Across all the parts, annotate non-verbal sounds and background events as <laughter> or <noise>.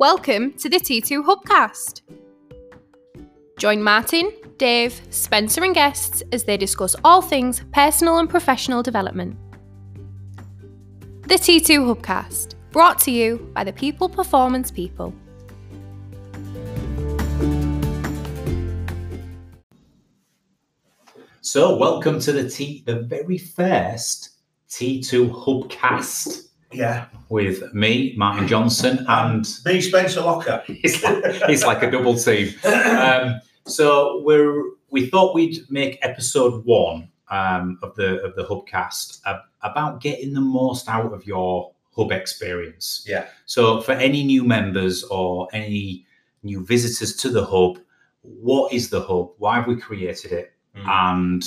Welcome to the T2 Hubcast. Join Martin, Dave, Spencer, and guests as they discuss all things personal and professional development. The T2 Hubcast, brought to you by the People Performance People. So, welcome to the T, the very first T2 Hubcast Yeah. with me, Martin Johnson, and <laughs> Me, Spencer Locker. <laughs> it's like, it's like a double team. <laughs> Um, so we're we thought we'd make episode one um, of the of the Hubcast uh, about getting the most out of your hub experience. Yeah. So for any new members or any new visitors to the hub, what is the hub? Why have we created it? Mm. And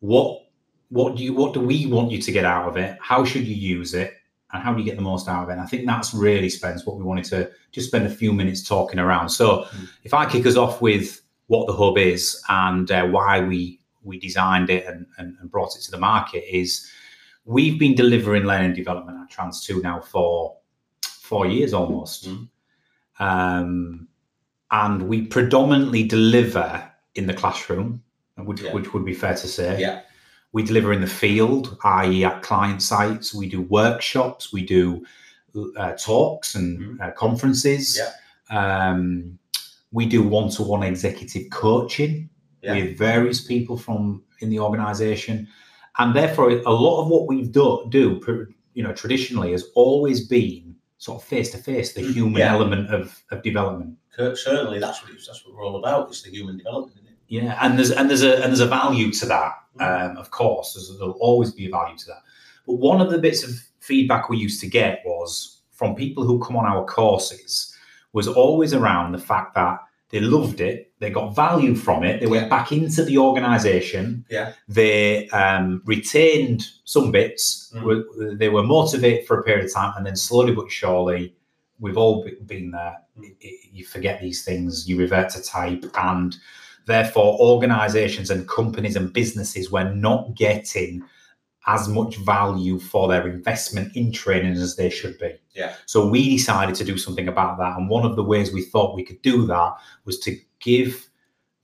what what do you what do we want you to get out of it? How should you use it? And how do you get the most out of it? And I think that's really Spence what we wanted to just spend a few minutes talking around. So Mm. if I kick us off with what the hub is and uh, why we we designed it and, and, and brought it to the market is we've been delivering learning development at Trans 2 now for four years almost. Mm. Um, and we predominantly deliver in the classroom, which, Yeah. which would be fair to say. Yeah. We deliver in the field, i.e., at client sites. We do workshops, we do uh, talks and uh, conferences. Yeah. Um, we do one-to-one executive coaching Yeah. with various people from in the organisation, and therefore a lot of what we've do, do you know, traditionally has always been sort of face-to-face, the Mm, human yeah. element of, of development. Certainly, that's what it's, that's what we're all about. It's the human development. Isn't it? Yeah, and there's and there's a and there's a value to that. Um, of course, there's, there'll always be a value to that. But one of the bits of feedback we used to get was from people who come on our courses was always around the fact that they loved it, they got value from it, they went Yeah. back into the organisation, Yeah. they um, retained some bits, Mm. were, they were motivated for a period of time, and then slowly but surely, we've all been there. Mm. You forget these things, you revert to type, and therefore organizations and companies and businesses were not getting as much value for their investment in training as they should be. Yeah. So we decided to do something about that. And one of the ways we thought we could do that was to give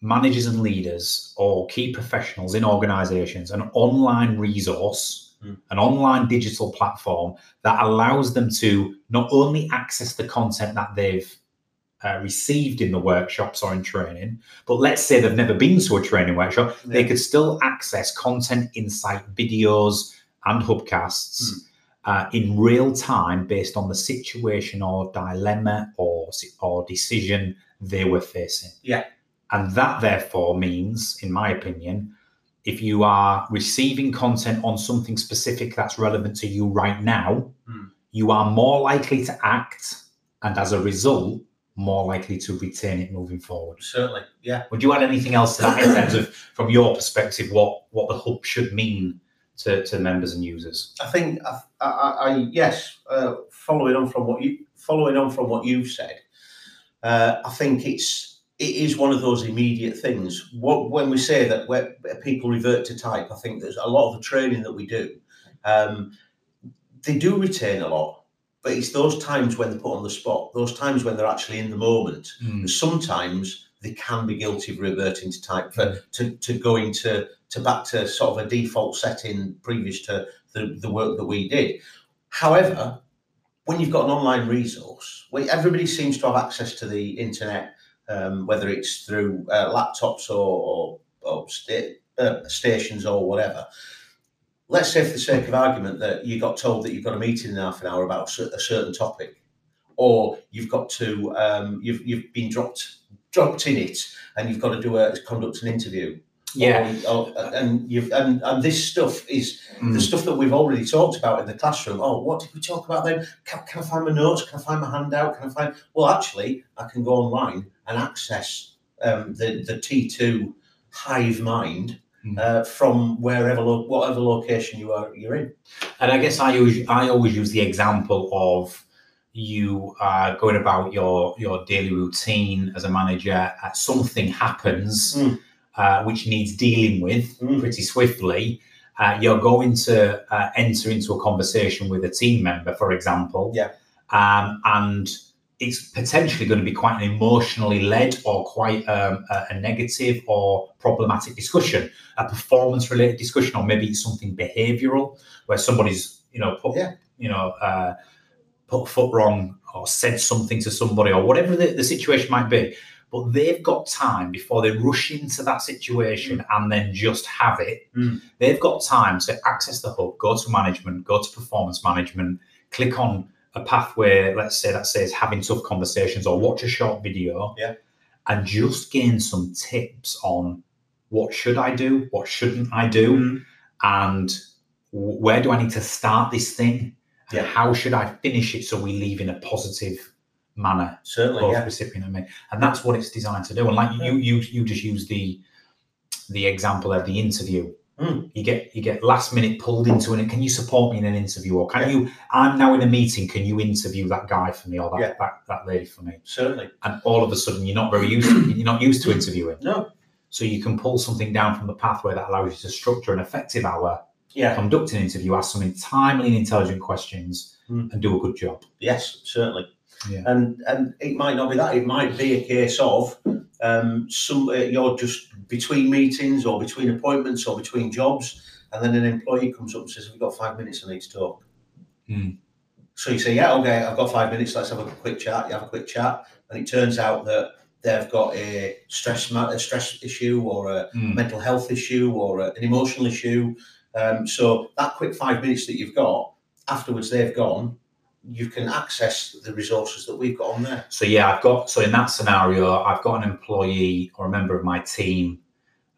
managers and leaders or key professionals in organizations an online resource, Mm. an online digital platform that allows them to not only access the content that they've uh, received in the workshops or in training, but let's say they've never been to a training workshop, they could still access content, insight, videos, and hubcasts uh, in real time based on the situation or dilemma or or decision they were facing. Yeah. and that therefore means, in my opinion, if you are receiving content on something specific that's relevant to you right now, Mm. you are more likely to act, and as a result, more likely to retain it moving forward. Certainly. Yeah. Would you add anything else to that in terms of, from your perspective, what what the hub should mean to, to members and users? I think I, I, I yes. Uh, following on from what you following on from what you've said, uh, I think it's it is one of those immediate things. What when we say that where people revert to type, I think there's a lot of the training that we do. Um, they do retain a lot, but it's those times when they're put on the spot, those times when they're actually in the moment. And sometimes they can be guilty of reverting to type for to, to going to to back to sort of a default setting previous to the, the work that we did. However, when you've got an online resource, where everybody seems to have access to the internet, um, whether it's through uh, laptops or, or, or sta- uh, stations or whatever. Let's say, for the sake of argument, that you got told that you've got a meeting in half an hour about a certain topic, or you've got to um, you've you've been dropped dropped in it, and you've got to do a conduct an interview. Yeah. Or, or- and you've and, and this stuff is Mm. the stuff that we've already talked about in the classroom. Oh, what did we talk about then? Can, can I find my notes? Can I find my handout? Can I find? Well, actually, I can go online and access um, the the T two Hive Mind Mm. uh, from wherever whatever location you are you're in. And I guess I use I always use the example of you uh, going about your your daily routine as a manager. Uh, something happens Mm. uh, which needs dealing with Mm. pretty swiftly. Uh, you're going to uh, enter into a conversation with a team member, for example. Yeah. Um, and it's potentially going to be quite an emotionally led or quite um, a, a negative or problematic discussion, a performance related discussion, or maybe it's something behavioural where somebody's you know put Yeah. you know uh, put a foot wrong or said something to somebody or whatever the, the situation might be. But they've got time before they rush into that situation and then just have it. Mm. They've got time to access the hub, go to management, go to performance management, click on a pathway, let's say that says having tough conversations or watch a short video Yeah. and just gain some tips on what should I do, what shouldn't I do, Mm. and where do I need to start this thing? And Yeah. how should I finish it so we leave in a positive manner, Certainly, both yeah. recipient and me? And that's what it's designed to do. And like you, you, you just use the the example of the interview. Mm. You get you get last minute pulled into it. Can you support me in an interview, or can you? I'm now in a meeting. Can you interview that guy for me, or that Yeah. that, that lady for me? Certainly. And all of a sudden, you're not very used. To, you're not used to interviewing. No. So you can pull something down from the pathway that allows you to structure an effective hour, Yeah. conduct an interview, ask some timely and intelligent questions, Mm. and do a good job. Yes, certainly. Yeah. And and it might not be that. It might be a case of um, some uh, you're just between meetings or between appointments or between jobs, and then an employee comes up and says, "We've got five minutes. I need to talk." Mm. So you say, "Yeah, okay, I've got five minutes. Let's have a quick chat." You have a quick chat, and it turns out that they've got a stress a stress issue or a Mm. mental health issue or a, an emotional issue. Um, so that quick five minutes that you've got, afterwards they've gone, you can access the resources that we've got on there. So yeah, I've got so in that scenario, I've got an employee or a member of my team.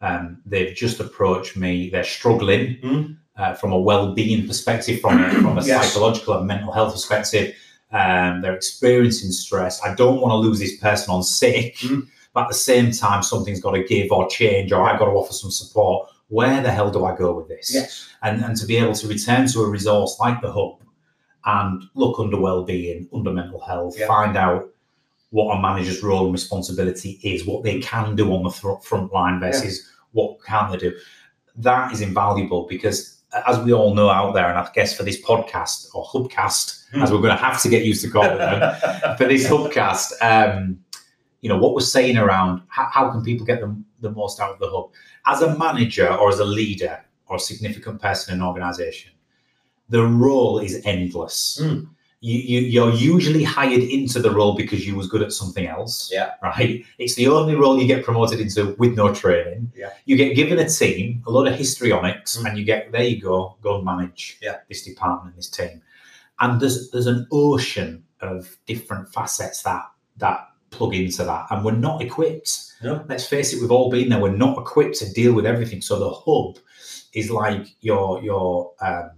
Um, they've just approached me. They're struggling Mm. uh, from a well-being perspective, from a, <clears throat> from a Yes. psychological and mental health perspective. Um, they're experiencing stress. I don't want to lose this person on sick, Mm. but at the same time, something's got to give or change, or I've got to offer some support. Where the hell do I go with this? Yes. and, and to be able to return to a resource like the hub and look under well-being, under mental health, Yeah. find out what a manager's role and responsibility is, what they can do on the fr- front line versus what can't they do. That is invaluable because, as we all know out there, and I guess for this podcast or hubcast, Hmm. as we're going to have to get used to calling them, <laughs> for this hubcast, um, you know, what we're saying around how, how can people get the, the most out of the hub? As a manager or as a leader or a significant person in an organization, the role is endless. Mm. You, you, you're usually hired into the role because you was good at something else. Yeah. Right. It's the only role you get promoted into with no training. Yeah. You get given a team, a lot of histrionics, Mm. and you get there you go, go and manage Yeah. this department, and this team. And there's there's an ocean of different facets that that plug into that. And we're not equipped. No. Let's face it, we've all been there. We're not equipped to deal with everything. So the hub is like your your um,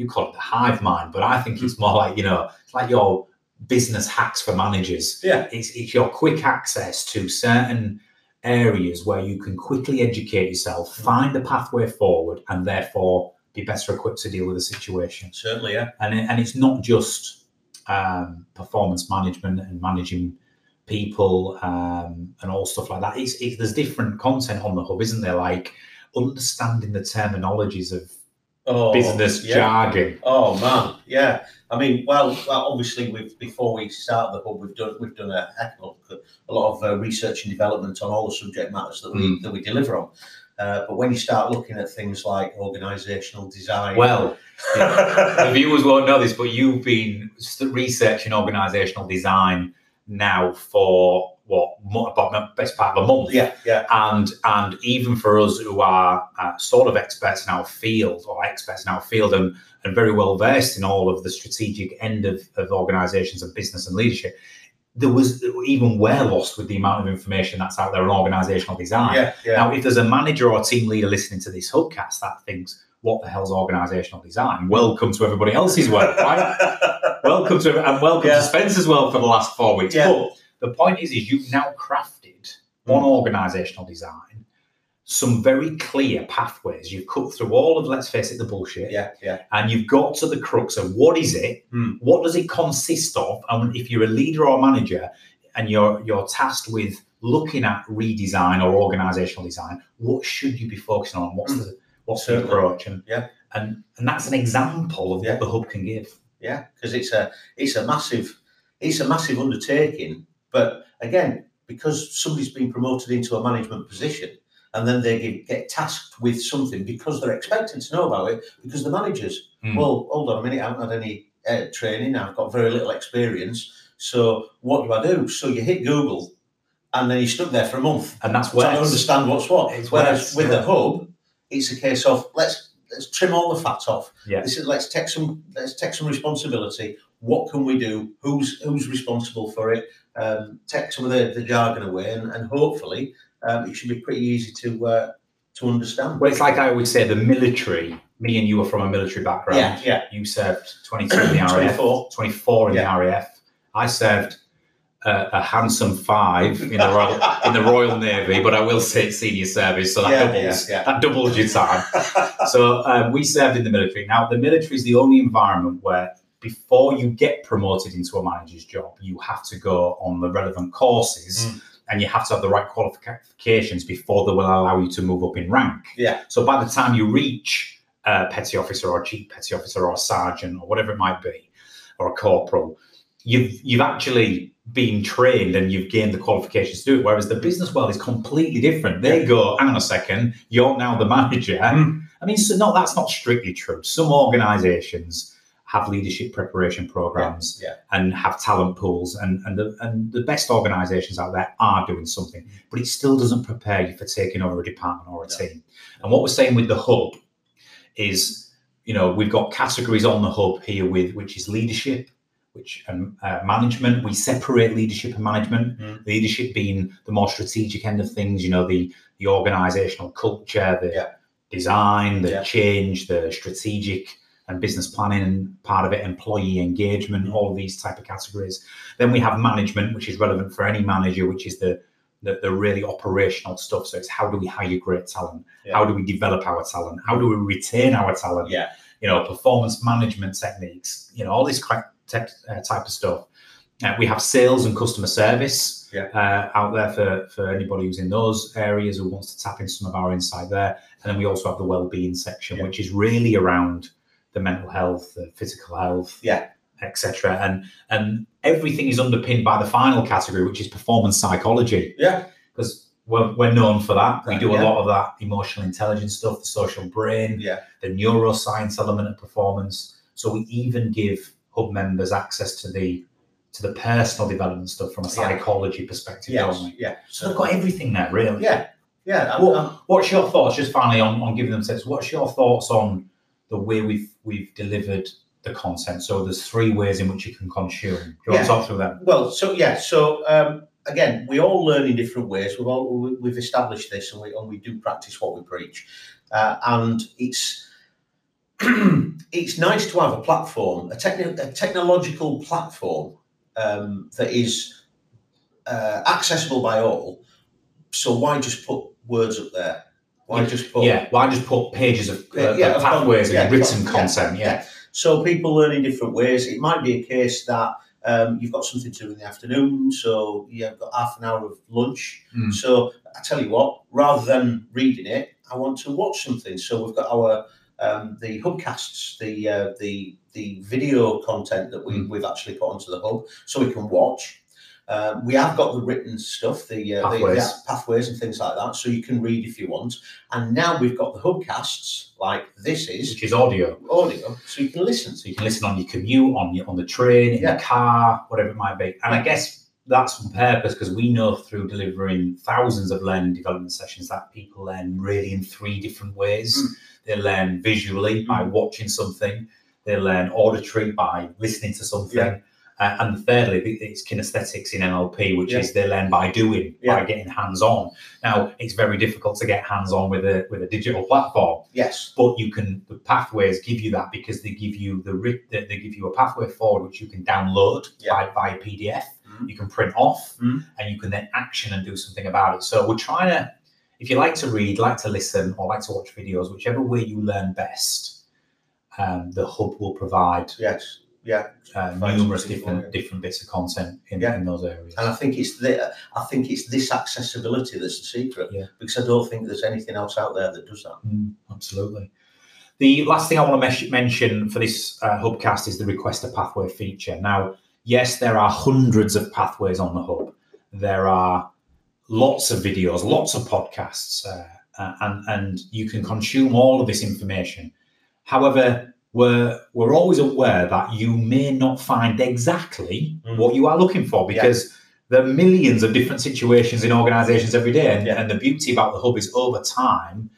you call it the hive mind, but I think it's more like you know, it's like your business hacks for managers. Yeah. It's, it's your quick access to certain areas where you can quickly educate yourself, find the pathway forward, and therefore be better equipped to deal with the situation. Certainly, yeah. And it, and it's not just um, performance management and managing people um, and all stuff like that. It's, it's there's different content on the hub, isn't there? Like understanding the terminologies of Oh, business yeah. jargon. Oh man, yeah. I mean, well, well obviously, we've before we start the hub, we've done we've done a heck of a lot of uh, research and development on all the subject matters that we Mm. that we deliver on. Uh, but when you start looking at things like organisational design, Well, <laughs> the viewers won't know this, but you've been researching organisational design now for what about the best part of a month. yeah, yeah, and and even for us who are uh, sort of experts in our field or experts in our field and, and very well versed in all of the strategic end of, of organizations and business and leadership there was even we're lost with the amount of information that's out there on organizational design yeah, yeah. now if there's a manager or team leader listening to this hubcast that thinks what the hell's organizational design welcome to everybody else's world right <laughs> welcome to and welcome Yeah. to Spencer's world for the last four weeks. But the point is, is you've now crafted one organisational design some very clear pathways. You've cut through all of, let's face it, the bullshit, yeah, yeah, and you've got to the crux of what is it, Hmm. what does it consist of, and if you're a leader or manager and you're you're tasked with looking at redesign or organisational design, what should you be focusing on? What's Hmm. the what's the approach? And Yeah. and and that's an example of Yeah. what the hub can give. yeah. Because it's a it's a massive it's a massive undertaking. But again, because somebody's been promoted into a management position and then they get, get tasked with something because they're expected to know about it because the managers, Mm. well, hold on a minute, I haven't had any uh, training, I've got very little experience. So what do I do? So you hit Google and then you're stuck there for a month And that's where I understand what's what. It's Whereas with yeah. the hub, it's a case of let's let's trim all the fat off. Yeah. This is let's take some let's take some responsibility. What can we do? Who's who's responsible for it? Um, take some of the, the jargon away, and, and hopefully um, it should be pretty easy to uh, to understand. Well, it's like I always say, the military. Me and you are from a military background. yeah, yeah, You served 22 in the <clears throat> RAF, 24. 24 in Yeah. the RAF. I served a, a handsome five in the Royal <laughs> in the Royal Navy, but I will say senior service, so that Yeah, doubles yeah, yeah. that doubles your time. <laughs> so um, we served in the military. Now the military is the only environment where before you get promoted into a manager's job, you have to go on the relevant courses. Mm. And you have to have the right qualifications before they will allow you to move up in rank. Yeah. So by the time you reach a petty officer or a chief petty officer or a sergeant or whatever it might be, or a corporal, you've you've actually been trained and you've gained the qualifications to do it. Whereas the business world is completely different. They go, hang on a second, you're now the manager. Mm. I mean, so no, that's not strictly true. Some organizations have leadership preparation programs yeah. and have talent pools and and the, and the best organizations out there are doing something but it still doesn't prepare you for taking over a department or a No. team and what we're saying with the hub is you know we've got categories on the hub here with which is leadership which um, uh, management we separate leadership and management Mm. leadership being the more strategic end of things you know the the organizational culture the Yeah. design the Yeah. change the strategic and business planning part of it employee engagement all of these type of categories then we have management which is relevant for any manager which is the the, the really operational stuff so it's how do we hire great talent Yeah. how do we develop our talent how do we retain our talent Yeah. you know performance management techniques you know all this tech, uh, type of stuff uh, we have sales and customer service Yeah. uh, out there for, for anybody who's in those areas who wants to tap into some of our insight there. And then we also have the well-being section, Yeah. which is really around the mental health, the physical health, Yeah. etc. And and everything is underpinned by the final category, which is performance psychology, Yeah, because we're, we're known for that. We do a Yeah. lot of that emotional intelligence stuff, the social brain, yeah, the neuroscience element of performance. So we even give hub members access to the to the personal development stuff from a psychology perspective, yeah, don't we? yeah. So they've got everything there, really. Yeah, yeah. I'm- What, I'm- what's your thoughts, just finally, on, on giving them tips? What's your thoughts on the way we've we've delivered the content? So there's three ways in which you can consume. Do you want Yeah. to talk through them? Well, so yeah, so um, again, we all learn in different ways. We've all we've established this, and we and we do practice what we preach. Uh, and it's <clears throat> it's nice to have a platform, a, techni- a technological platform um, that is uh, accessible by all. So why just put words up there? Why Yeah. just put Yeah, I just put pages of, uh, Yeah, of pathways yeah, and written yeah, content. Yeah. yeah. So people learn in different ways. It might be a case that um, you've got something to do in the afternoon, so you've got half an hour of lunch. Mm. So I tell you what, rather than reading it, I want to watch something. So we've got our um, the hubcasts, the uh, the the video content that we, Mm. we've actually put onto the hub, so we can watch. Um, we have got the written stuff, the, uh, Pathways. the pathways and things like that, so you can read if you want. And now we've got the hubcasts, like this is Which is audio. audio, so you can listen. So you can listen on your commute, on your on the train, in Yeah. the car, whatever it might be. And I guess that's on purpose because we know through delivering thousands of learning development sessions that people learn really in three different ways. Mm. They learn visually by watching something. They learn auditory by listening to something. Yeah. Uh, and thirdly, it's kinesthetics in NLP, which Yeah. is they learn by doing, by getting hands on. Now, it's very difficult to get hands on with a with a digital platform Yes. but you can the pathways give you that because they give you the they give you a pathway forward which you can download Yeah. by, by PDF, Mhm. you can print off, Mhm. and you can then action and do something about it. So we're trying to, if you like to read, like to listen, or like to watch videos, whichever way you learn best, um, the hub will provide Yes. Yeah. uh, numerous different you. different bits of content in, Yeah. in those areas. And I think it's the, I think it's this accessibility that's the secret. Yeah. Because I don't think there's anything else out there that does that. Mm, absolutely. The last thing I want to mention for this uh, hubcast is the request a pathway feature. Now, yes, there are hundreds of pathways on the hub. There are lots of videos, lots of podcasts, uh, uh, and and you can consume all of this information. However, we're we're always aware that you may not find exactly Mm. what you are looking for because there are millions of different situations in organizations every day. And, Yeah. and the beauty about the hub is over time,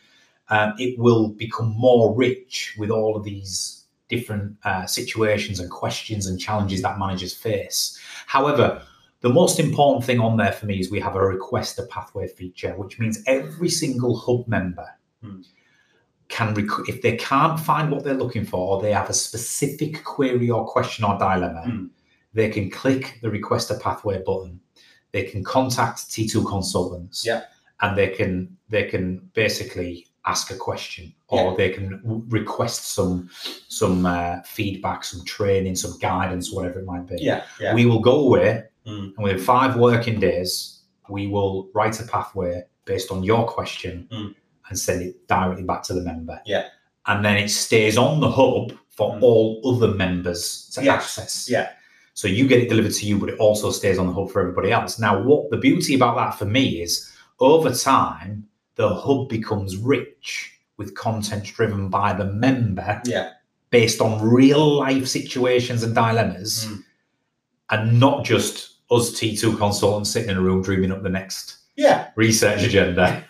um, it will become more rich with all of these different uh, situations and questions and challenges that managers face. However, the most important thing on there for me is we have a request a pathway feature, which means every single hub member Hmm. Can, rec- if they can't find what they're looking for, or they have a specific query or question or dilemma, Hmm. they can click the request a pathway button. They can contact T2 consultants, Yeah. and they can they can basically ask a question, or Yeah. they can request some some uh, feedback, some training, some guidance, whatever it might be. Yeah, yeah. We will go away, Mm. and within five working days, we will write a pathway based on your question Mm. And send it directly back to the member. Yeah. And then it stays on the hub for Mm. all other members to Yes. access. Yeah. So you get it delivered to you, but it also stays on the hub for everybody else. Now, what the beauty about that for me is over time, the hub becomes rich with content driven by the member Yeah. based on real life situations and dilemmas Mm. and not just us T2 consultants sitting in a room dreaming up the next Yeah. research agenda,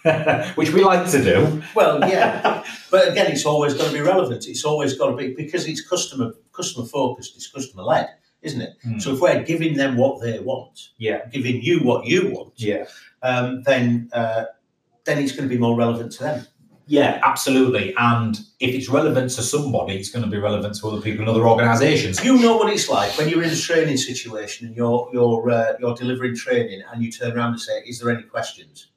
<laughs> which we like to do. Well, yeah. <laughs> but again, it's always got to be relevant. It's always got to be because it's customer customer focused. It's customer led, isn't it? Hmm. So if we're giving them what they want, Yeah. giving you what you want, Yeah. um, then uh, then it's going to be more relevant to them. Yeah, absolutely. And if it's relevant to somebody, it's going to be relevant to other people in other organizations. You know what it's like when you're in a training situation and you're you're uh, you're delivering training, and you turn around and say, "Is there any questions?"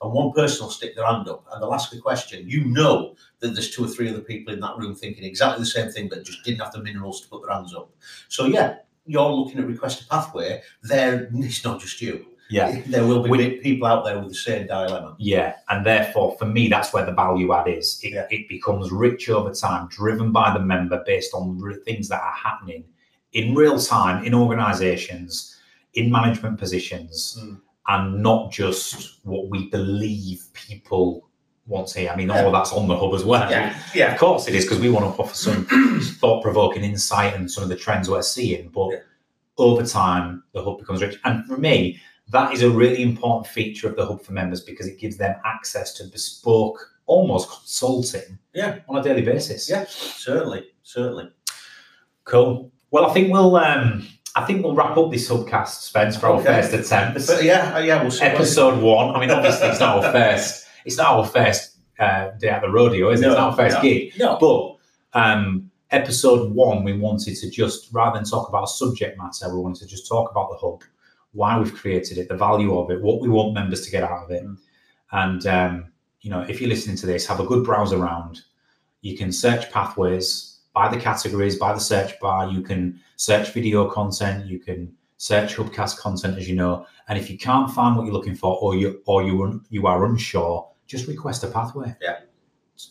And one person will stick their hand up and they'll ask a question. You know that there's two or three other people in that room thinking exactly the same thing, but just didn't have the minerals to put their hands up. So yeah, you're looking at request a pathway. There, it's not just you. Yeah. There will be We- people out there with the same dilemma. Yeah, and therefore, for me, that's where the value add is. It, Yeah. it becomes rich over time, driven by the member based on re- things that are happening in real time in organizations, in management positions, Mm. and not just what we believe people want to hear. I mean, Yeah. all that's on the hub as well. yeah, Of course, it is because we want to offer some <clears throat> thought provoking insight and some of the trends we're seeing. But Yeah. over time, the hub becomes rich. And for me, that is a really important feature of the hub for members because it gives them access to bespoke, almost consulting Yeah. on a daily basis. Yeah. certainly, certainly. Cool. Well, I think we'll um I think we'll wrap up this hubcast, Spence, for our Okay. first attempt. But yeah, uh, yeah, we'll Episode one. I mean, obviously it's not our <laughs> first it's not our first uh, day at the rodeo, is it? It's not our first no. gig. No, But um, episode one, we wanted to just rather than talk about subject matter, we wanted to just talk about the hub, why we've created it, the value of it, what we want members to get out of it. Mm. And um, you know, if you're listening to this, have a good browse around. You can search pathways by the categories, by the search bar. You can search video content. You can search Hubcast content, as you know. And if you can't find what you're looking for, or you or you you are unsure, just request a pathway. Yeah.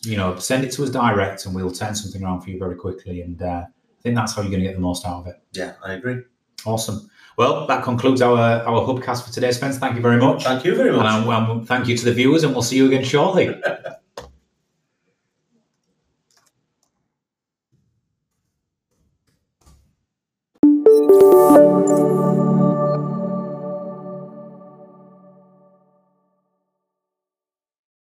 You know, send it to us direct, and we'll turn something around for you very quickly. And uh, I think that's how you're going to get the most out of it. yeah, I agree. Awesome. Well, that concludes our our Hubcast for today, Spence. Thank you very much. Thank you very much. And um, thank you to the viewers, and we'll see you again shortly. <laughs>